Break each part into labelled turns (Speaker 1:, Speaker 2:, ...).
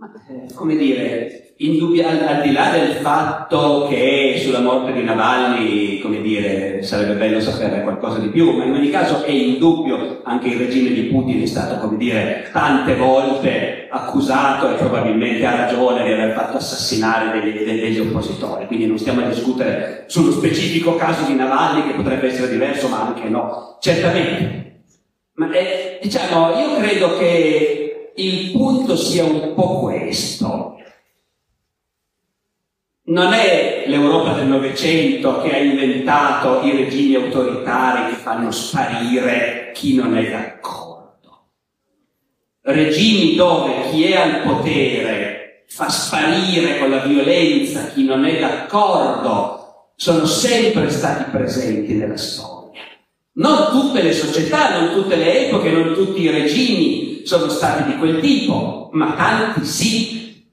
Speaker 1: Eh, come dire, indubbi- al, al, di là del fatto che sulla morte di Navalny, come dire, sarebbe bello sapere qualcosa di più, ma in ogni caso è indubbio anche il regime di Putin è stato, come dire, tante volte accusato e probabilmente ha ragione di aver fatto assassinare degli, degli oppositori, quindi non stiamo a discutere sullo specifico caso di Navalny che potrebbe essere diverso, ma anche no, certamente. Ma eh, diciamo, io credo che il punto sia un po' questo. Non è l'Europa del Novecento che ha inventato i regimi autoritari che fanno sparire chi non è d'accordo. Regimi dove chi è al potere fa sparire con la violenza chi non è d'accordo sono sempre stati presenti nella storia. Non tutte le società, non tutte le epoche, non tutti i regimi sono stati di quel tipo, ma tanti sì.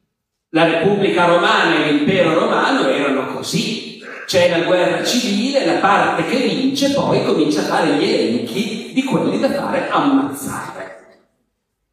Speaker 1: La Repubblica Romana e l'impero romano erano così. C'è la guerra civile, la parte che vince poi comincia a fare gli elenchi di quelli da fare ammazzare.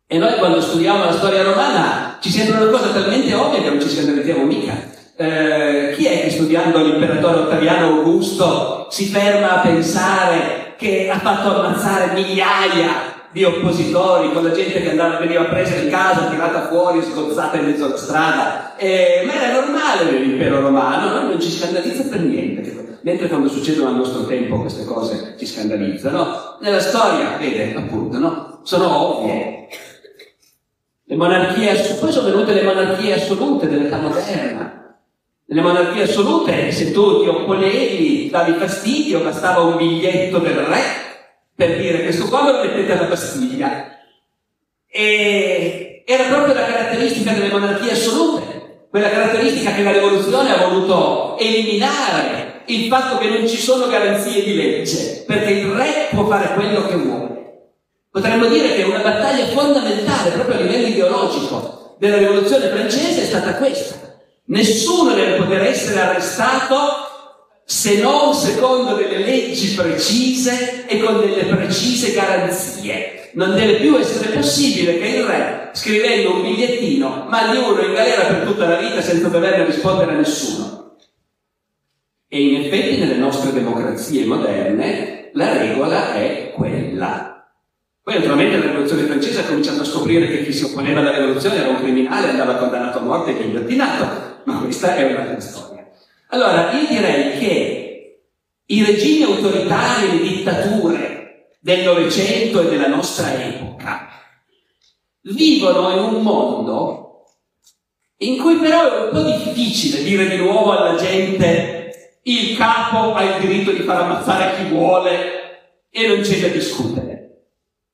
Speaker 1: E noi quando studiamo la storia romana ci sembra una cosa talmente ovvia che non ci scandalizziamo mica. Eh, chi è che studiando l'imperatore Ottaviano Augusto si ferma a pensare che ha fatto ammazzare migliaia di oppositori, con la gente che andava, veniva presa in casa, tirata fuori, sgozzata in mezzo alla strada. Eh, ma era normale nell'impero romano, no? non ci scandalizza per niente. Mentre quando succedono al nostro tempo queste cose ci scandalizzano. Nella storia, vede, appunto, no? Sono ovvie. Le monarchie, poi sono venute le monarchie assolute dell'età moderna nelle monarchie assolute, se tu ti opponevi, davi fastidio, bastava un biglietto del re per dire questo qua lo mettete alla Bastiglia. E era proprio la caratteristica delle monarchie assolute, quella caratteristica che la rivoluzione ha voluto eliminare, il fatto che non ci sono garanzie di legge, perché il re può fare quello che vuole. Potremmo dire che una battaglia fondamentale, proprio a livello ideologico, della rivoluzione francese è stata questa Nessuno deve poter essere arrestato se non secondo delle leggi precise e con delle precise garanzie. Non deve più essere possibile che il re, scrivendo un bigliettino, mandi uno in galera per tutta la vita senza dover rispondere a nessuno. E in effetti nelle nostre democrazie moderne la regola è quella. Poi naturalmente la rivoluzione francese ha cominciato a scoprire che chi si opponeva alla rivoluzione era un criminale, andava condannato a morte e ghigliottinato ma questa è un'altra storia. Allora, io direi che i regimi autoritari, le dittature del Novecento e della nostra epoca vivono in un mondo in cui però è un po' difficile dire di nuovo alla gente il capo ha il diritto di far ammazzare chi vuole e non c'è da discutere.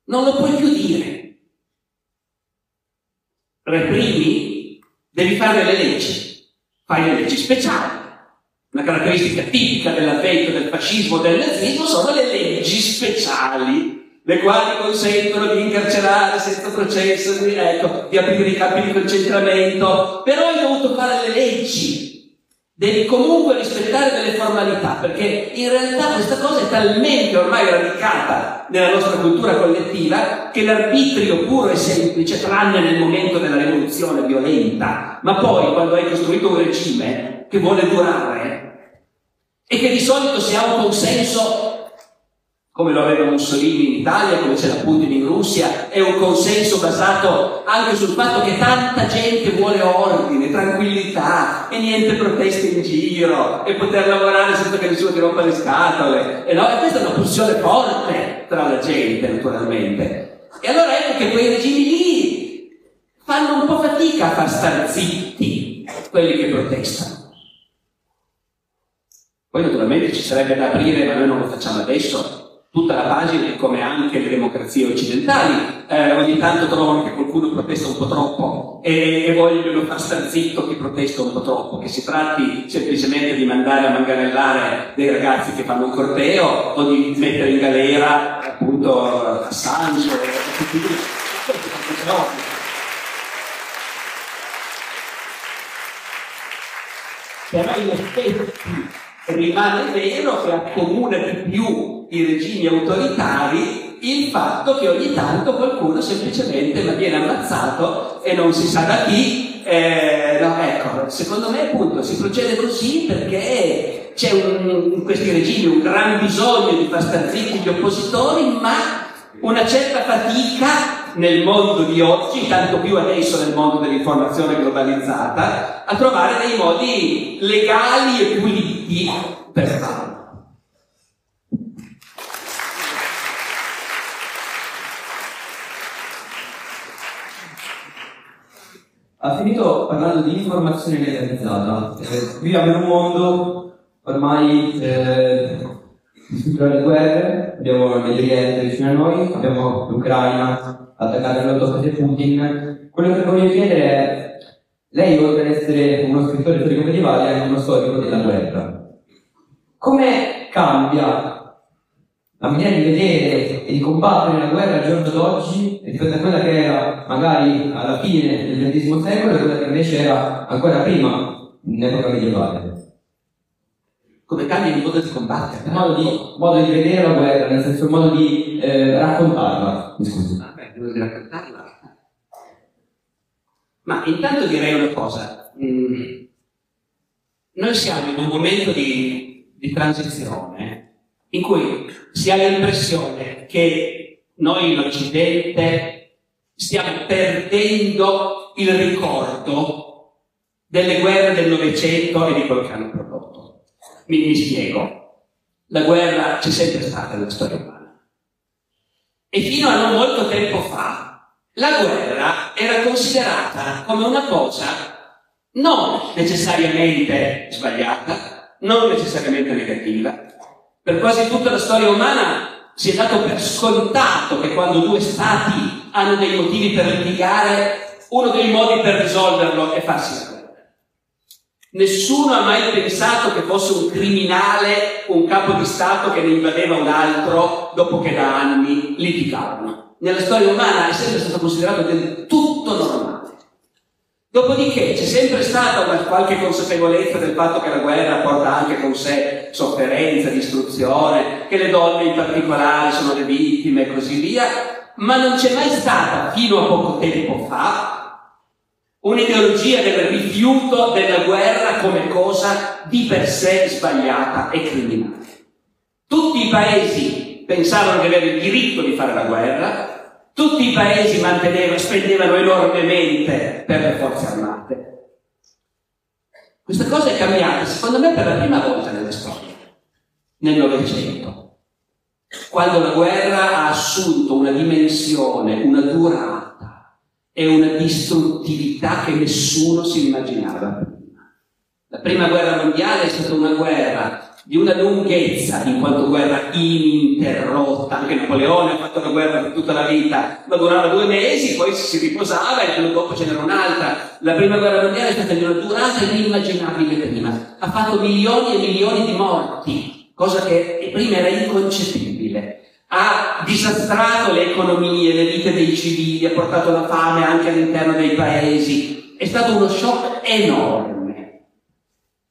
Speaker 1: Non lo puoi più dire. Reprimi, devi fare le leggi fai le leggi speciali. Una caratteristica tipica dell'avvento del fascismo e del nazismo sono le leggi speciali, le quali consentono di incarcerare senza processo, di, ecco, di aprire i campi di concentramento, però hai dovuto fare le leggi. Devi comunque rispettare delle formalità, perché in realtà questa cosa è talmente ormai radicata nella nostra cultura collettiva che l'arbitrio puro e semplice, tranne nel momento della rivoluzione violenta, ma poi quando hai costruito un regime che vuole durare e che di solito si ha un consenso come lo aveva Mussolini in Italia, come c'è la Putin in Russia, è un consenso basato anche sul fatto che tanta gente vuole ordine, tranquillità e niente proteste in giro e poter lavorare senza che nessuno ti rompa le scatole. E, no? e questa è una pulsione forte tra la gente, naturalmente. E allora ecco che quei regimi lì fanno un po' fatica a far stare zitti quelli che protestano. Poi naturalmente ci sarebbe da aprire, ma noi non lo facciamo adesso, tutta la pagina, come anche le democrazie occidentali, eh, ogni tanto trovano che qualcuno protesta un po' troppo e, e, vogliono far star zitto chi protesta un po' troppo, che si tratti semplicemente di mandare a manganellare dei ragazzi che fanno un corteo o di mettere in galera appunto Assange però in effetti rimane vero che accomuna di più i regimi autoritari il fatto che ogni tanto qualcuno semplicemente viene ammazzato e non si sa da chi. Eh, no, ecco, secondo me appunto si procede così perché c'è un, in questi regimi un gran bisogno di far star zitti gli oppositori, ma una certa fatica nel mondo di oggi, tanto più adesso nel mondo dell'informazione globalizzata, a trovare dei modi legali e puliti per farlo.
Speaker 2: Ha finito parlando di informazione legalizzata. Eh, viviamo in un mondo ormai eh, di guerre, abbiamo il Oriente vicino a noi, abbiamo l'Ucraina attaccata nell'autofase Putin. Quello che voglio chiedere è, lei oltre ad essere uno scrittore storico medievale è anche uno storico della guerra. Come cambia la maniera di vedere e di combattere la guerra al giorno d'oggi rispetto a quella che era magari alla fine del XX secolo e quella che invece era ancora prima, in epoca medievale.
Speaker 1: Come cambia il modo di combattere?
Speaker 2: Il modo di, modo di vedere la guerra, nel senso il modo di eh, raccontarla. Mi scusi.
Speaker 1: Vabbè, il modo di raccontarla. Ma intanto direi una cosa. Mm. Noi siamo in un momento di, di transizione in cui si ha l'impressione che noi in Occidente stiamo perdendo il ricordo delle guerre del Novecento e di quello che hanno prodotto. Mi, spiego. La guerra c'è sempre stata nella storia umana. E fino a non molto tempo fa, la guerra era considerata come una cosa non necessariamente sbagliata, non necessariamente negativa, per quasi tutta la storia umana si è dato per scontato che quando due stati hanno dei motivi per litigare, uno dei modi per risolverlo è farsi la guerra. Nessuno ha mai pensato che fosse un criminale un capo di Stato che ne invadeva un altro dopo che da anni litigavano. Nella storia umana è sempre stato considerato del tutto normale. Dopodiché c'è sempre stata una qualche consapevolezza del fatto che la guerra porta anche con sé sofferenza, distruzione, che le donne in particolare sono le vittime e così via, ma non c'è mai stata fino a poco tempo fa un'ideologia del rifiuto della guerra come cosa di per sé sbagliata e criminale. Tutti i paesi pensavano di avere il diritto di fare la guerra, tutti i paesi spendevano enormemente per le forze armate. Questa cosa è cambiata, secondo me, per la prima volta nella storia, nel Novecento, quando la guerra ha assunto una dimensione, una durata e una distruttività nessuno si immaginava. La prima guerra mondiale è stata una guerra di una lunghezza in quanto guerra ininterrotta. Anche Napoleone ha fatto una guerra per tutta la vita, ma durava due mesi, poi si riposava e l'anno dopo ce n'era un'altra. La prima guerra mondiale è stata di una durata inimmaginabile prima. Ha fatto milioni e milioni di morti, cosa che prima era inconcepibile. Ha disastrato le economie, le vite dei civili, ha portato la fame anche all'interno dei paesi. È stato uno shock enorme.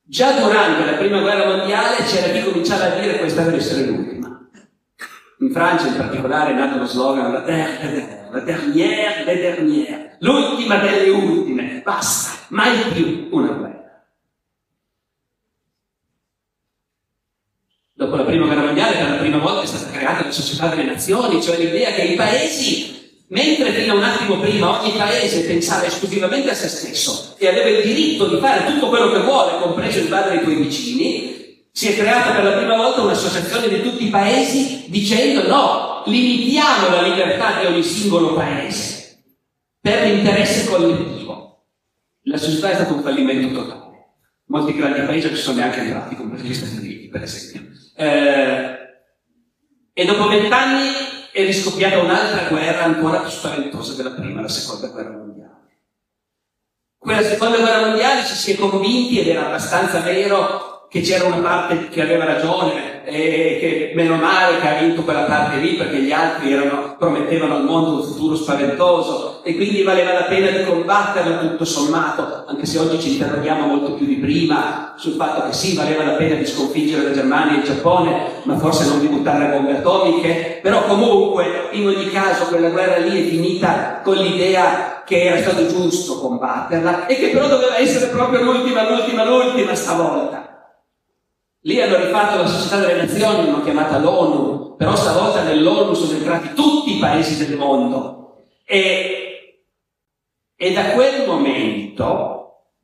Speaker 1: Già durante la prima guerra mondiale c'era chi cominciava a dire questa deve essere l'ultima. In Francia in particolare è nato lo slogan la dernière, la dernière des dernières, l'ultima delle ultime, basta, mai più una guerra. Dopo la prima guerra mondiale per la prima volta è stata creata la società delle nazioni, cioè l'idea che i paesi Mentre fino a un attimo prima ogni paese pensava esclusivamente a se stesso e aveva il diritto di fare tutto quello che vuole, compreso invadere i tuoi vicini, si è creata per la prima volta un'associazione di tutti i paesi dicendo no, limitiamo la libertà di ogni singolo paese per l'interesse collettivo. La società è stato un fallimento totale. Molti grandi paesi non ci sono neanche entrati, come gli Stati Uniti, per esempio. Eh, e dopo vent'anni è riscoppiata un'altra guerra ancora più spaventosa della prima, la seconda guerra mondiale. Quella seconda guerra mondiale ci si è convinti, ed era abbastanza vero, che c'era una parte che aveva ragione, e che meno male che ha vinto quella parte lì perché gli altri erano, promettevano al mondo un futuro spaventoso e quindi valeva la pena di combatterla tutto sommato, anche se oggi ci interroghiamo molto più di prima sul fatto che sì, valeva la pena di sconfiggere la Germania e il Giappone, ma forse non di buttare le bombe atomiche, però comunque in ogni caso quella guerra lì è finita con l'idea che era stato giusto combatterla e che però doveva essere proprio l'ultima, l'ultima, l'ultima stavolta. Lì hanno rifatto la società delle nazioni, l'hanno chiamata l'ONU, però stavolta nell'ONU sono entrati tutti i paesi del mondo. E, e da quel momento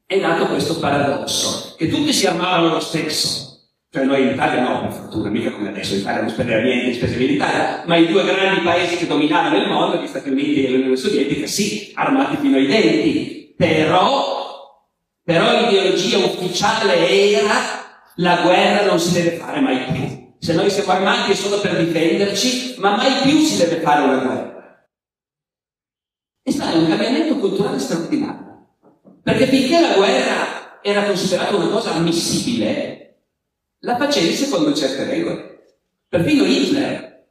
Speaker 1: è nato questo paradosso, che tutti si armavano lo stesso. Cioè noi in Italia no, per fortuna, mica come adesso, in Italia non spendeva niente in spese militari, ma i due grandi paesi che dominavano il mondo, gli Stati Uniti e l'Unione Sovietica, sì, armati fino ai denti, però, però l'ideologia ufficiale era la guerra non si deve fare mai più. Se noi siamo armati è solo per difenderci, ma mai più si deve fare una guerra. E stato un cambiamento culturale straordinario. Perché finché la guerra era considerata una cosa ammissibile, la facevi secondo certe regole. Perfino Hitler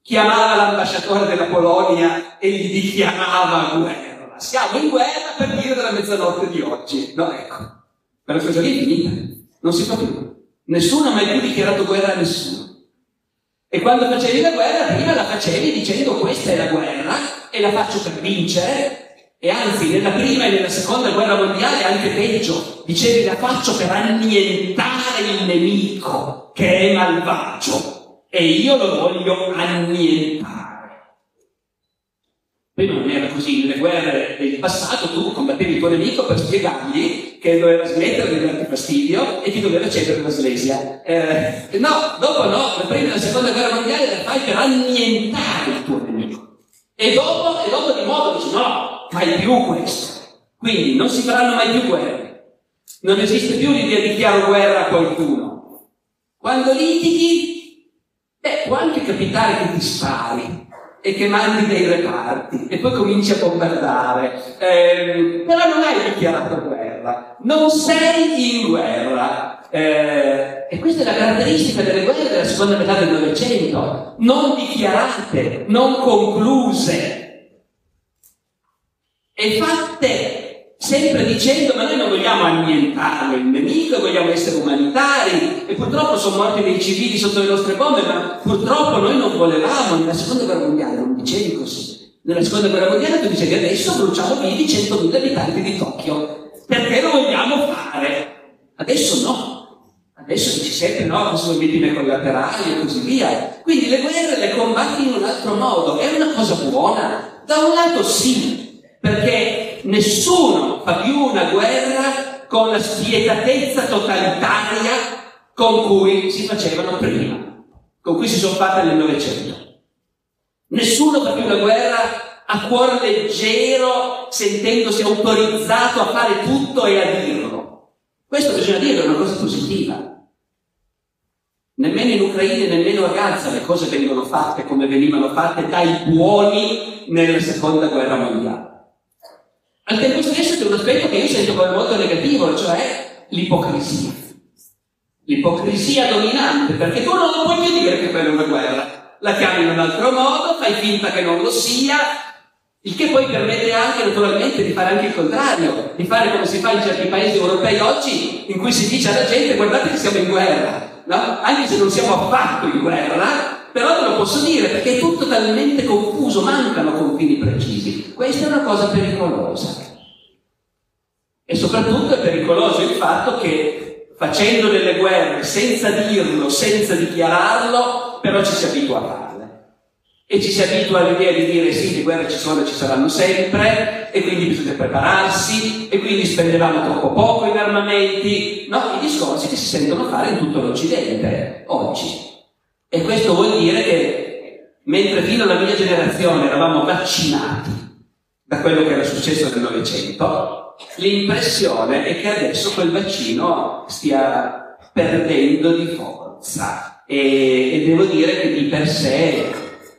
Speaker 1: chiamava l'ambasciatore della Polonia e gli dichiarava guerra. Siamo in guerra per dire della mezzanotte di oggi. No, ecco. Quella cosa lì è finita. Non si fa più. Nessuno ha mai più dichiarato guerra a nessuno. E quando facevi la guerra, prima la facevi dicendo questa è la guerra e la faccio per vincere. E anzi, nella prima e nella seconda guerra mondiale anche peggio. Dicevi la faccio per annientare il nemico che è malvagio e io lo voglio annientare. Prima non era così, nelle guerre del passato tu combattevi il tuo nemico per spiegargli che doveva smettere di darti fastidio e ti doveva cedere la Slesia. Eh, no, dopo no, la prima e la seconda guerra mondiale la fai per annientare il tuo nemico. E dopo, e dopo di nuovo dici no, fai più questo. Quindi non si faranno mai più guerre. Non esiste più l'idea di chiaro guerra a qualcuno. Quando litighi, beh, può anche capitare che ti spari, e che mandi dei reparti e poi cominci a bombardare. Eh, però non hai dichiarato guerra, non sei in guerra. Eh, e questa è la caratteristica delle guerre della seconda metà del Novecento, non dichiarate, non concluse e fatte sempre dicendo ma noi non vogliamo annientare il nemico, vogliamo essere umanitari e purtroppo sono morti dei civili sotto le nostre bombe, ma purtroppo noi non volevamo, nella seconda guerra mondiale non dicevi così. Nella seconda guerra mondiale tu dicevi adesso bruciamo vivi 100.000 abitanti di Tokyo, perché lo vogliamo fare. Adesso no. Adesso dici sempre no, sono vittime collaterali e così via. Quindi le guerre le combatti in un altro modo. È una cosa buona? Da un lato sì, perché nessuno fa più una guerra con la spietatezza totalitaria con cui si facevano prima, con cui si sono fatte nel Novecento. Nessuno fa più una guerra a cuor leggero, sentendosi autorizzato a fare tutto e a dirlo. Questo bisogna dire è una cosa positiva. Nemmeno in Ucraina nemmeno a Gaza le cose vengono fatte come venivano fatte dai buoni nella seconda guerra mondiale. Al tempo stesso c'è un aspetto che io sento come molto negativo, cioè l'ipocrisia. L'ipocrisia dominante, perché tu non puoi più dire che quella è una guerra. La chiami in un altro modo, fai finta che non lo sia, il che poi permette anche naturalmente di fare anche il contrario, di fare come si fa in certi paesi europei oggi, in cui si dice alla gente guardate che siamo in guerra, no? Anche se non siamo affatto in guerra, però te lo posso dire perché è tutto talmente confuso, mancano confini precisi. Questa è una cosa pericolosa. E soprattutto è pericoloso il fatto che facendo delle guerre senza dirlo, senza dichiararlo, però ci si abitua a farle. E ci si abitua all'idea di dire sì, le guerre ci sono e ci saranno sempre, e quindi bisogna prepararsi, e quindi spendevamo troppo poco in armamenti. No, i discorsi che si sentono fare in tutto l'Occidente oggi. E questo vuol dire che mentre fino alla mia generazione eravamo vaccinati da quello che era successo nel Novecento, l'impressione è che adesso quel vaccino stia perdendo di forza. E, e devo dire che di per sé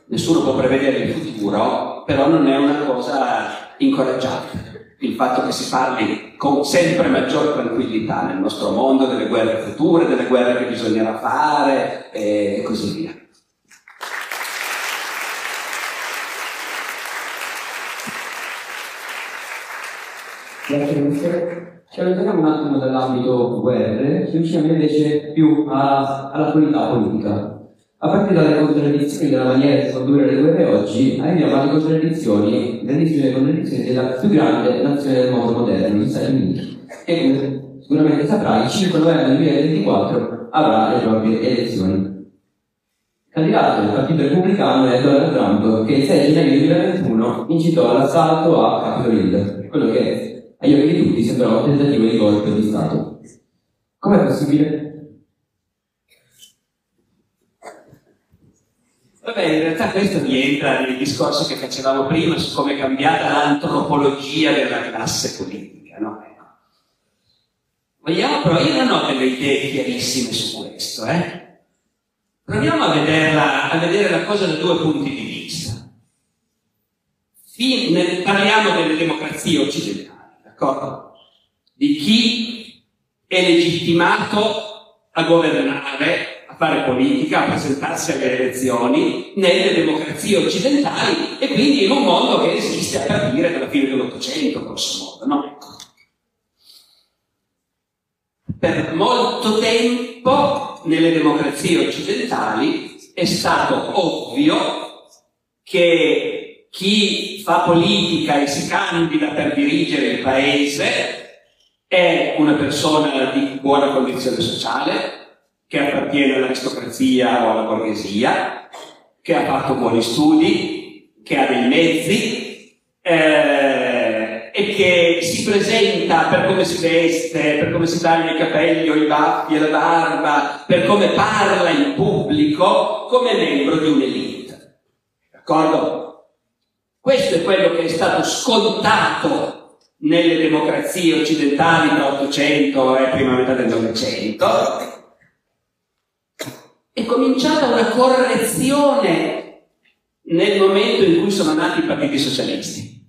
Speaker 1: nessuno può prevedere il futuro, però non è una cosa incoraggiante. Il fatto che si parli con sempre maggior tranquillità nel nostro mondo delle guerre future, delle guerre che bisognerà fare e così via.
Speaker 2: Grazie mister. Ci allontaniamo un attimo dall'ambito guerre, ci avviciniamo invece più a, all'attualità politica. A partire dalle contraddizioni della maniera di condurre le guerre oggi, arriviamo alle contraddizioni, grandissime contraddizioni della più grande nazione del mondo moderno, gli Stati Uniti. E come sicuramente saprai, il 5 novembre 2024 avrà le proprie elezioni. Candidato del Partito Repubblicano è Donald Trump, che il 6 gennaio 2021 incitò all'assalto a Capitol Hill, quello che agli occhi di tutti sembrava un tentativo di colpo di Stato. Com'è possibile?
Speaker 1: Vabbè, in realtà questo rientra nel discorso che facevamo prima su come è cambiata l'antropologia della classe politica, no? Vogliamo però, io non ho delle idee chiarissime su questo, eh? Proviamo a, vederla, a vedere la cosa da due punti di vista. Fin, parliamo delle democrazie occidentali, d'accordo? Di chi è legittimato a governare fare politica, a presentarsi alle elezioni nelle democrazie occidentali e quindi in un mondo che esiste a partire dalla fine dell'Ottocento, grosso modo. No? Per molto tempo nelle democrazie occidentali è stato ovvio che chi fa politica e si candida per dirigere il paese è una persona di buona condizione sociale, che appartiene all'aristocrazia o alla borghesia, che ha fatto buoni studi, che ha dei mezzi eh, e che si presenta per come si veste, per come si taglia i capelli o i baffi e la barba, per come parla in pubblico, come membro di un'elite. D'accordo? Questo è quello che è stato scontato nelle democrazie occidentali tra 800 e prima metà del Novecento è cominciata una correzione nel momento in cui sono nati i partiti socialisti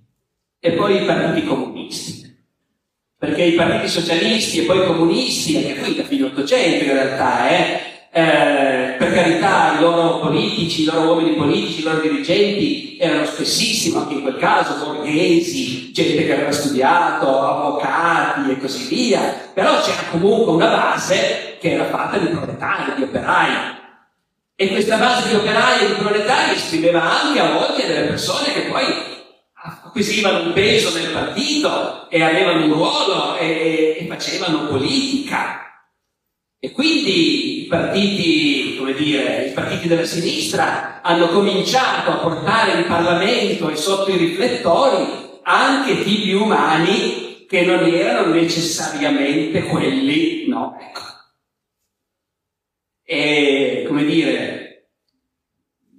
Speaker 1: e poi i partiti comunisti. Perché i partiti socialisti e poi i comunisti, anche qui da fine Ottocento in realtà, eh, eh, per carità i loro politici, i loro uomini politici, i loro dirigenti erano spessissimo, anche in quel caso, borghesi, gente che aveva studiato, avvocati e così via, però c'era comunque una base che era fatta di proletari, di operai, e questa base di operai e di proletari esprimeva anche a volte delle persone che poi acquisivano un peso nel partito e avevano un ruolo e, e facevano politica. E quindi i partiti, come dire, i partiti della sinistra hanno cominciato a portare in Parlamento e sotto i riflettori anche tipi umani che non erano necessariamente quelli, no, ecco, e, come dire,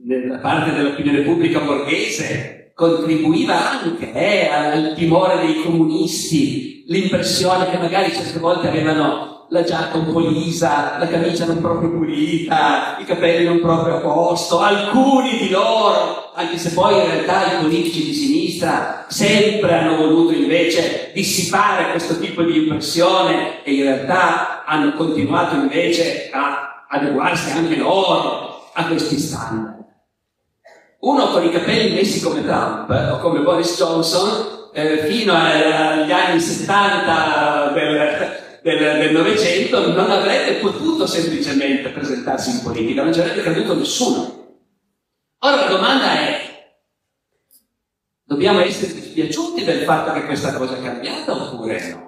Speaker 1: nella parte dell'opinione pubblica borghese contribuiva anche eh, al timore dei comunisti, l'impressione che magari certe volte avevano la giacca un po' lisa, la camicia non proprio pulita, i capelli non proprio a posto, alcuni di loro, anche se poi in realtà i politici di sinistra sempre hanno voluto invece dissipare questo tipo di impressione e in realtà hanno continuato invece a adeguarsi anche loro a questi standard. Uno con i capelli messi come Trump o come Boris Johnson eh, fino agli anni 70 del, del, Novecento non avrebbe potuto semplicemente presentarsi in politica, non ci avrebbe creduto nessuno. Ora la domanda è, dobbiamo essere dispiaciuti del fatto che questa cosa è cambiata oppure no?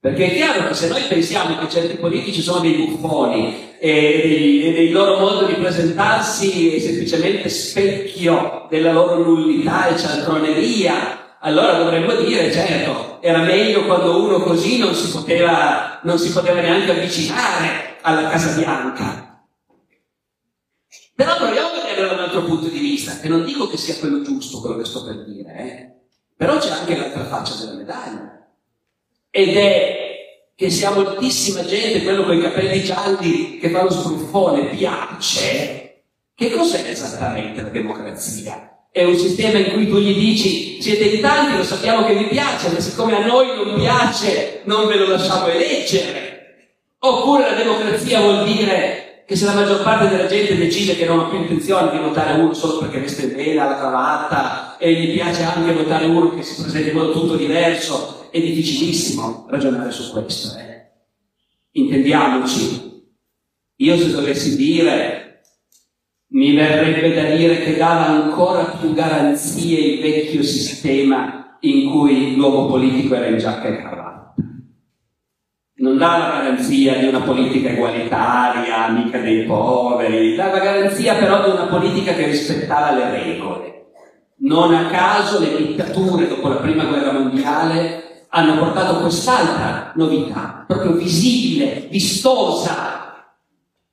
Speaker 1: Perché è chiaro che se noi pensiamo che certi politici sono dei buffoni e, del loro modo di presentarsi è semplicemente specchio della loro nullità e cialtroneria, allora dovremmo dire, certo, era meglio quando uno così non si poteva, non si poteva neanche avvicinare alla Casa Bianca. Però proviamo a vedere da un altro punto di vista, che non dico che sia quello giusto, quello che sto per dire, eh? però c'è anche l'altra faccia della medaglia ed è che sia moltissima gente, quello con i capelli gialli che fa lo sbruffone, piace. Che cos'è esattamente la democrazia? è un sistema in cui tu gli dici siete in tanti, lo sappiamo che vi piace, ma siccome a noi non piace non ve lo lasciamo eleggere. Oppure la democrazia vuol dire che se la maggior parte della gente decide che non ha più intenzione di votare uno solo perché veste bene, ha la cravatta e gli piace anche votare uno che si presenta in modo tutto diverso, è difficilissimo ragionare su questo. Eh. Intendiamoci. Io se dovessi dire mi verrebbe da dire che dava ancora più garanzie il vecchio sistema in cui l'uomo politico era in giacca e cravatta. Non dava garanzia di una politica egualitaria, amica dei poveri, dava garanzia però di una politica che rispettava le regole. Non a caso le dittature dopo la prima guerra mondiale hanno portato quest'altra novità, proprio visibile, vistosa,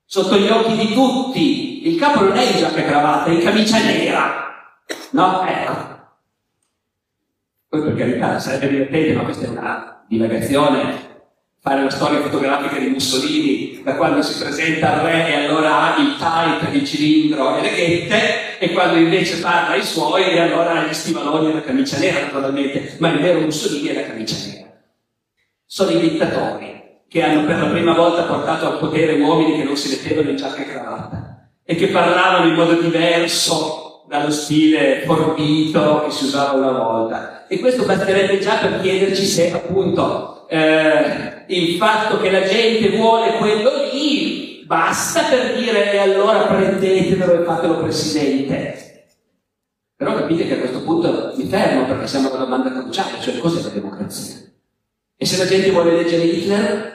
Speaker 1: sotto gli occhi di tutti. Il capo non è in giacca e cravatta, è in camicia nera. No? Ecco. Poi per carità sarebbe divertente, ma questa è una divagazione. Fare la storia fotografica di Mussolini da quando si presenta al re e allora ha il tight, il cilindro e le ghette, e quando invece parla ai suoi e allora gli stivaloni e la camicia nera, naturalmente, ma il vero Mussolini è la camicia nera. Sono i dittatori che hanno per la prima volta portato al potere uomini che non si mettevano in giacca e cravatta e che parlavano in modo diverso dallo stile forbito che si usava una volta. E questo basterebbe già per chiederci se appunto eh, il fatto che la gente vuole quello lì basta per dire e allora prendetelo e fatelo presidente. Però capite che a questo punto mi fermo perché siamo alla domanda cruciale, cioè cos'è la democrazia? E se la gente vuole leggere Hitler,